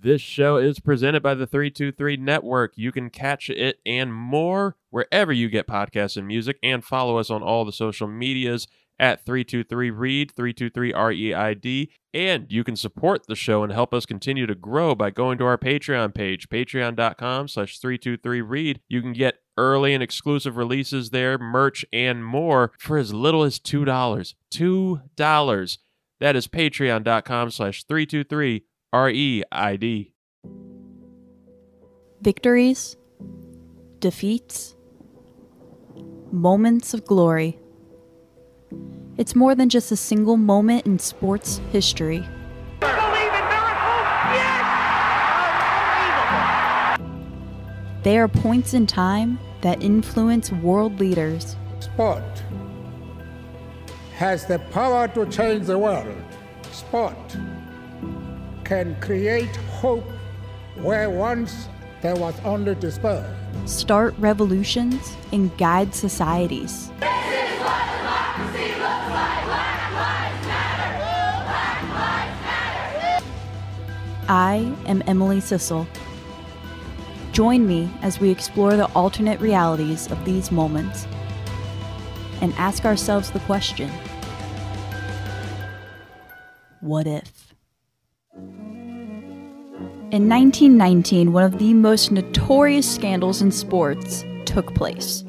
This show is presented by the 323 Network. You can catch it and more wherever you get podcasts and music, and follow us on all the social medias at 323 Read, 323 REID. And you can support the show and help us continue to grow by going to our Patreon page, patreon.com slash 323 Read. You can get early and exclusive releases there, merch, and more for as little as $2. $2. That is patreon.com slash 323 REID. Victories, defeats, moments of glory. It's more than just a single moment in sports history. They are points in time that influence world leaders, Sport has the power to change the world. Sport can create hope where once there was only despair. start revolutions, and guide societies. I am Emily Cissell. Join me as we explore the alternate realities of these moments and ask ourselves the question What if? In 1919, one of the most notorious scandals in sports took place.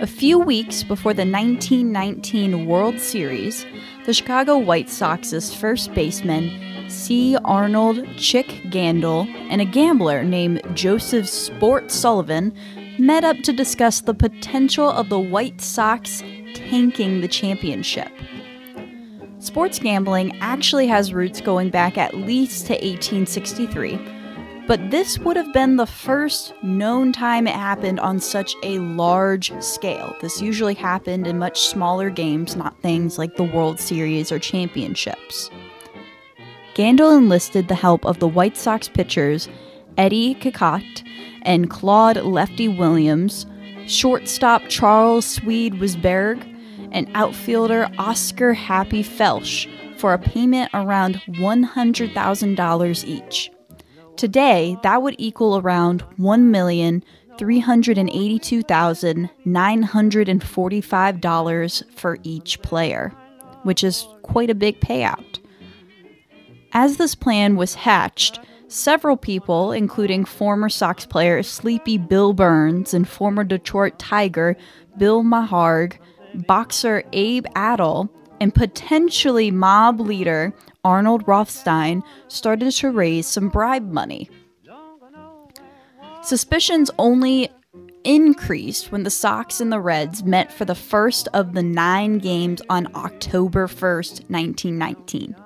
A few weeks before the 1919 World Series, the Chicago White Sox's first baseman, C. Arnold Chick Gandil, and a gambler named Joseph Sport Sullivan met up to discuss the potential of the White Sox tanking the championship. Sports gambling actually has roots going back at least to 1863, but this would have been the first known time it happened on such a large scale. This usually happened in much smaller games, not things like the World Series or championships. Gandil enlisted the help of the White Sox pitchers Eddie Cicotte and Claude Lefty Williams, shortstop Charles Swede Risberg, and outfielder Oscar Happy Felsch for a payment around $100,000 each. Today, that would equal around $1,382,945 for each player, which is quite a big payout. As this plan was hatched, several people, including former Sox player Sleepy Bill Burns and former Detroit Tiger Bill Maharg, boxer Abe Attell, and potentially mob leader Arnold Rothstein started to raise some bribe money. Suspicions only increased when the Sox and the Reds met for the first of the nine games on October 1st, 1919.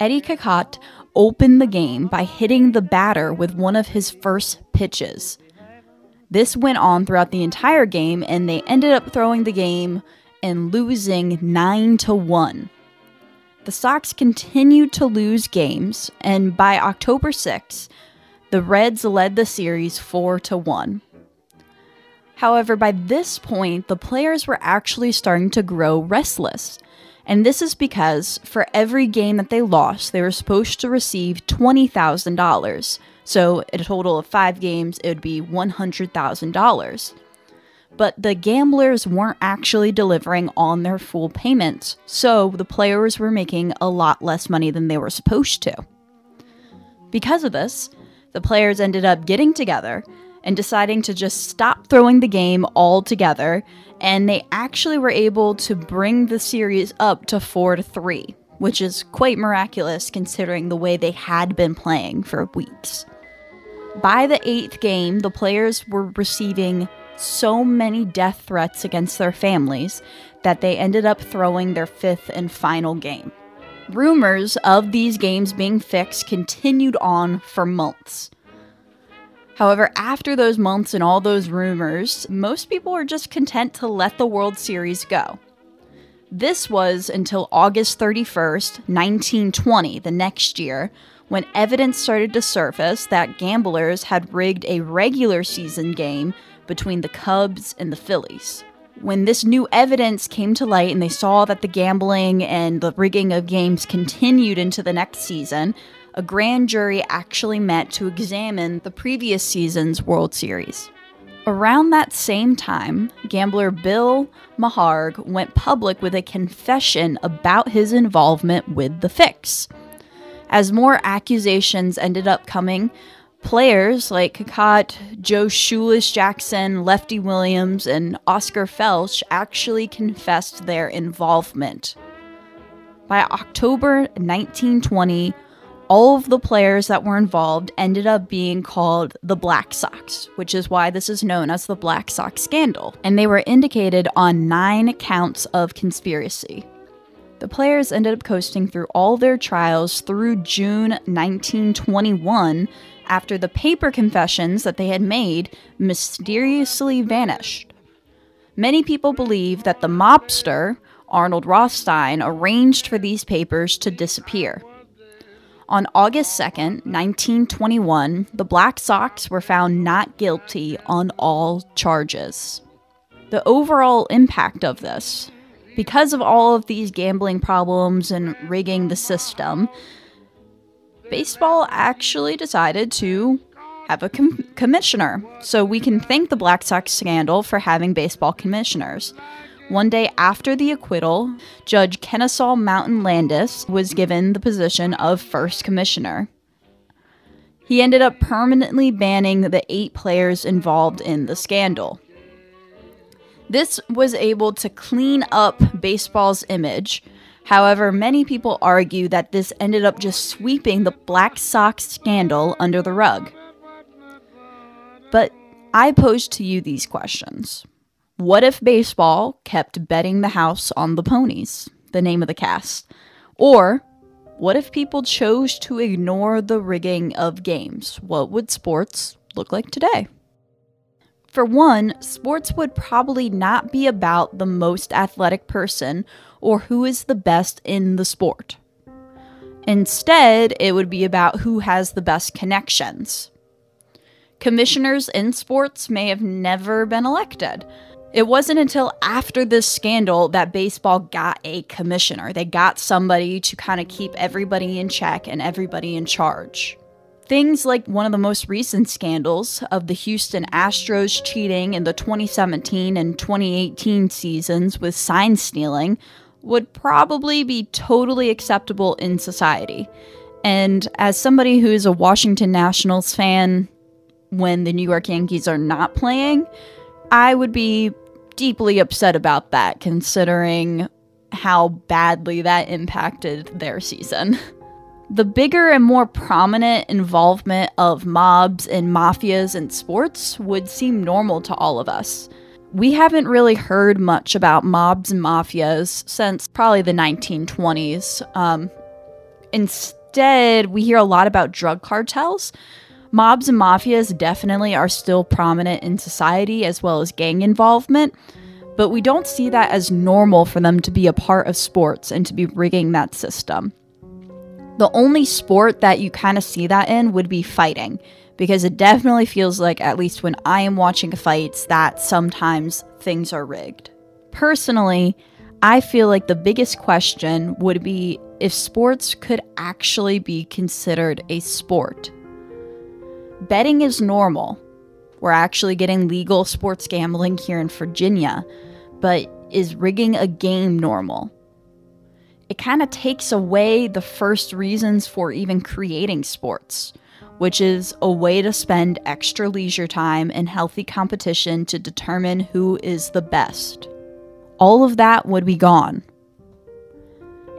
Eddie Cicotte opened the game by hitting the batter with one of his first pitches. This went on throughout the entire game, and they ended up throwing the game and losing 9 to 1. The Sox continued to lose games, and by October 6, the Reds led the series 4 to 1. However, by this point, the players were actually starting to grow restless. And this is because for every game that they lost, they were supposed to receive $20,000. So, a total of five games, it would be $100,000. But the gamblers weren't actually delivering on their full payments, so the players were making a lot less money than they were supposed to. Because of this, the players ended up getting together and deciding to just stop throwing the game altogether, and they actually were able to bring the series up to 4 to 3, which is quite miraculous considering the way they had been playing for weeks. By the eighth game, the players were receiving so many death threats against their families that they ended up throwing their fifth and final game. Rumors of these games being fixed continued on for months. However, after those months and all those rumors, most people were just content to let the World Series go. This was until August 31st, 1920, the next year, when evidence started to surface that gamblers had rigged a regular season game between the Cubs and the Phillies. When this new evidence came to light and they saw that the gambling and the rigging of games continued into the next season, a grand jury actually met to examine the previous season's World Series. Around that same time, gambler Bill Maharg went public with a confession about his involvement with the fix. As more accusations ended up coming, players like Cicotte, Joe Shoeless Jackson, Lefty Williams, and Oscar Felsch actually confessed their involvement. By October 1920, all of the players that were involved ended up being called the Black Sox, which is why this is known as the Black Sox scandal. And they were indicated on nine counts of conspiracy. The players ended up coasting through all their trials through June 1921 after the paper confessions that they had made mysteriously vanished. Many people believe that the mobster, Arnold Rothstein, arranged for these papers to disappear. On August 2nd, 1921, the Black Sox were found not guilty on all charges. The overall impact of this, because of all of these gambling problems and rigging the system, baseball actually decided to have a com- commissioner. So we can thank the Black Sox scandal for having baseball commissioners. One day after the acquittal, Judge Kennesaw Mountain Landis was given the position of first commissioner. He ended up permanently banning the eight players involved in the scandal. This was able to clean up baseball's image. However, many people argue that this ended up just sweeping the Black Sox scandal under the rug. But I pose to you these questions. What if baseball kept betting the house on the ponies, the name of the cast? Or what if people chose to ignore the rigging of games? What would sports look like today? For one, sports would probably not be about the most athletic person or who is the best in the sport. Instead, it would be about who has the best connections. Commissioners in sports may have never been elected. It wasn't until after this scandal that baseball got a commissioner. They got somebody to kind of keep everybody in check and everybody in charge. Things like one of the most recent scandals of the Houston Astros cheating in the 2017 and 2018 seasons with sign stealing would probably be totally acceptable in society. And as somebody who is a Washington Nationals fan when the New York Yankees are not playing, I would be deeply upset about that considering how badly that impacted their season. The bigger and more prominent involvement of mobs and mafias in sports would seem normal to all of us. We haven't really heard much about mobs and mafias since probably the 1920s. Um, instead, we hear a lot about drug cartels. Mobs and mafias definitely are still prominent in society as well as gang involvement, but we don't see that as normal for them to be a part of sports and to be rigging that system. The only sport that you kind of see that in would be fighting, because it definitely feels like, at least when I am watching fights, that sometimes things are rigged. Personally, I feel like the biggest question would be if sports could actually be considered a sport. Betting is normal. We're actually getting legal sports gambling here in Virginia, but is rigging a game normal? It kind of takes away the first reasons for even creating sports, which is a way to spend extra leisure time in healthy competition to determine who is the best. All of that would be gone.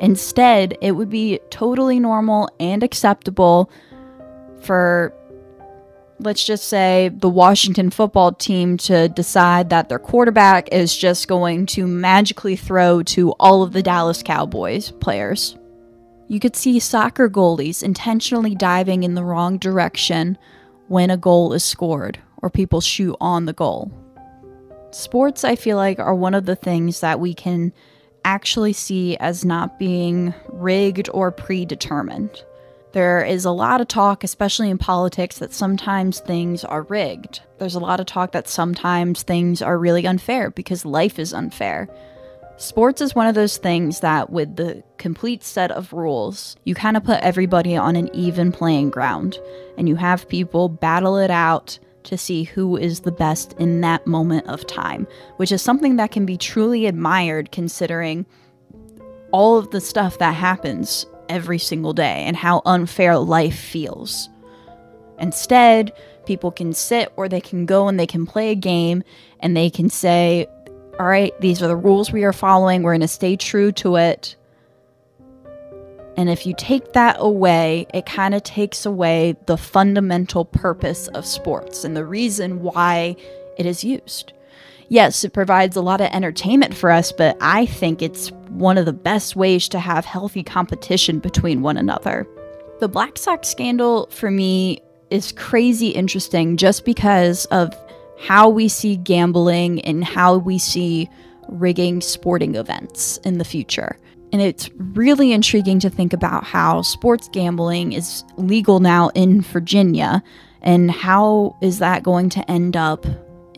Instead, it would be totally normal and acceptable for let's just say the Washington football team to decide that their quarterback is just going to magically throw to all of the Dallas Cowboys players. You could see soccer goalies intentionally diving in the wrong direction when a goal is scored or people shoot on the goal. Sports, I feel like, are one of the things that we can actually see as not being rigged or predetermined. There is a lot of talk, especially in politics, that sometimes things are rigged. There's a lot of talk that sometimes things are really unfair because life is unfair. Sports is one of those things that, with the complete set of rules, you kind of put everybody on an even playing ground and you have people battle it out to see who is the best in that moment of time, which is something that can be truly admired considering all of the stuff that happens every single day and how unfair life feels. Instead, people can sit or they can go and they can play a game and they can say, All right, these are the rules we are following. We're going to stay true to it. And if you take that away, it kind of takes away the fundamental purpose of sports and the reason why it is used. Yes, it provides a lot of entertainment for us, but I think it's one of the best ways to have healthy competition between one another. The Black Sox scandal for me is crazy interesting just because of how we see gambling and how we see rigging sporting events in the future. And it's really intriguing to think about how sports gambling is legal now in Virginia and how is that going to end up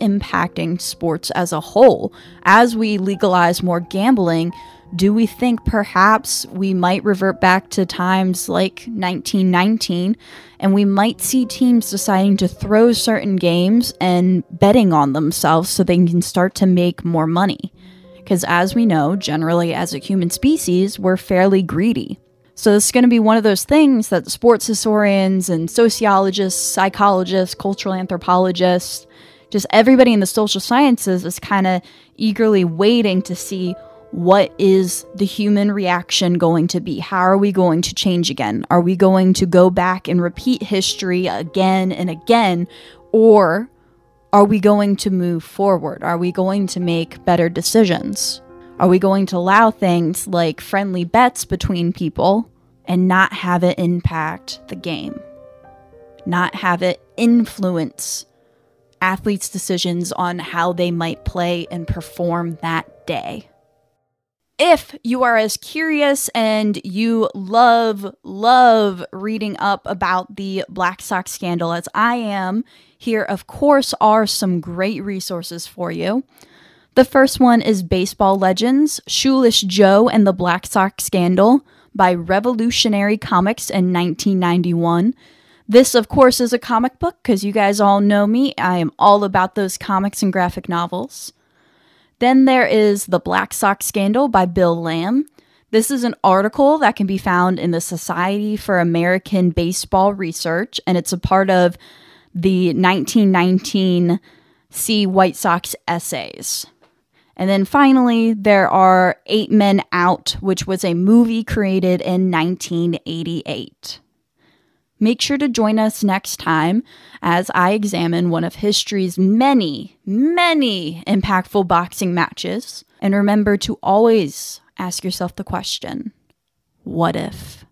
impacting sports as a whole. As we legalize more gambling, do we think perhaps we might revert back to times like 1919 and we might see teams deciding to throw certain games and betting on themselves so they can start to make more money? Because as we know, generally as a human species, we're fairly greedy. So this is going to be one of those things that sports historians and sociologists, psychologists, cultural anthropologists, just everybody in the social sciences is kind of eagerly waiting to see what is the human reaction going to be? How are we going to change again? Are we going to go back and repeat history again and again? Or are we going to move forward? Are we going to make better decisions? Are we going to allow things like friendly bets between people and not have it impact the game? Not have it influence athletes' decisions on how they might play and perform that day. If you are as curious and you love, love reading up about the Black Sox scandal as I am, here, of course, are some great resources for you. The first one is Baseball Legends Shoeless Joe and the Black Sox Scandal by Revolutionary Comics in 1991. This, of course, is a comic book because you guys all know me. I am all about those comics and graphic novels. Then there is The Black Sox Scandal by Bill Lamb. This is an article that can be found in the Society for American Baseball Research, and it's a part of the 1919 See White Sox essays. And then finally, there are Eight Men Out, which was a movie created in 1988. Make sure to join us next time as I examine one of history's many, many impactful boxing matches. And remember to always ask yourself the question what if?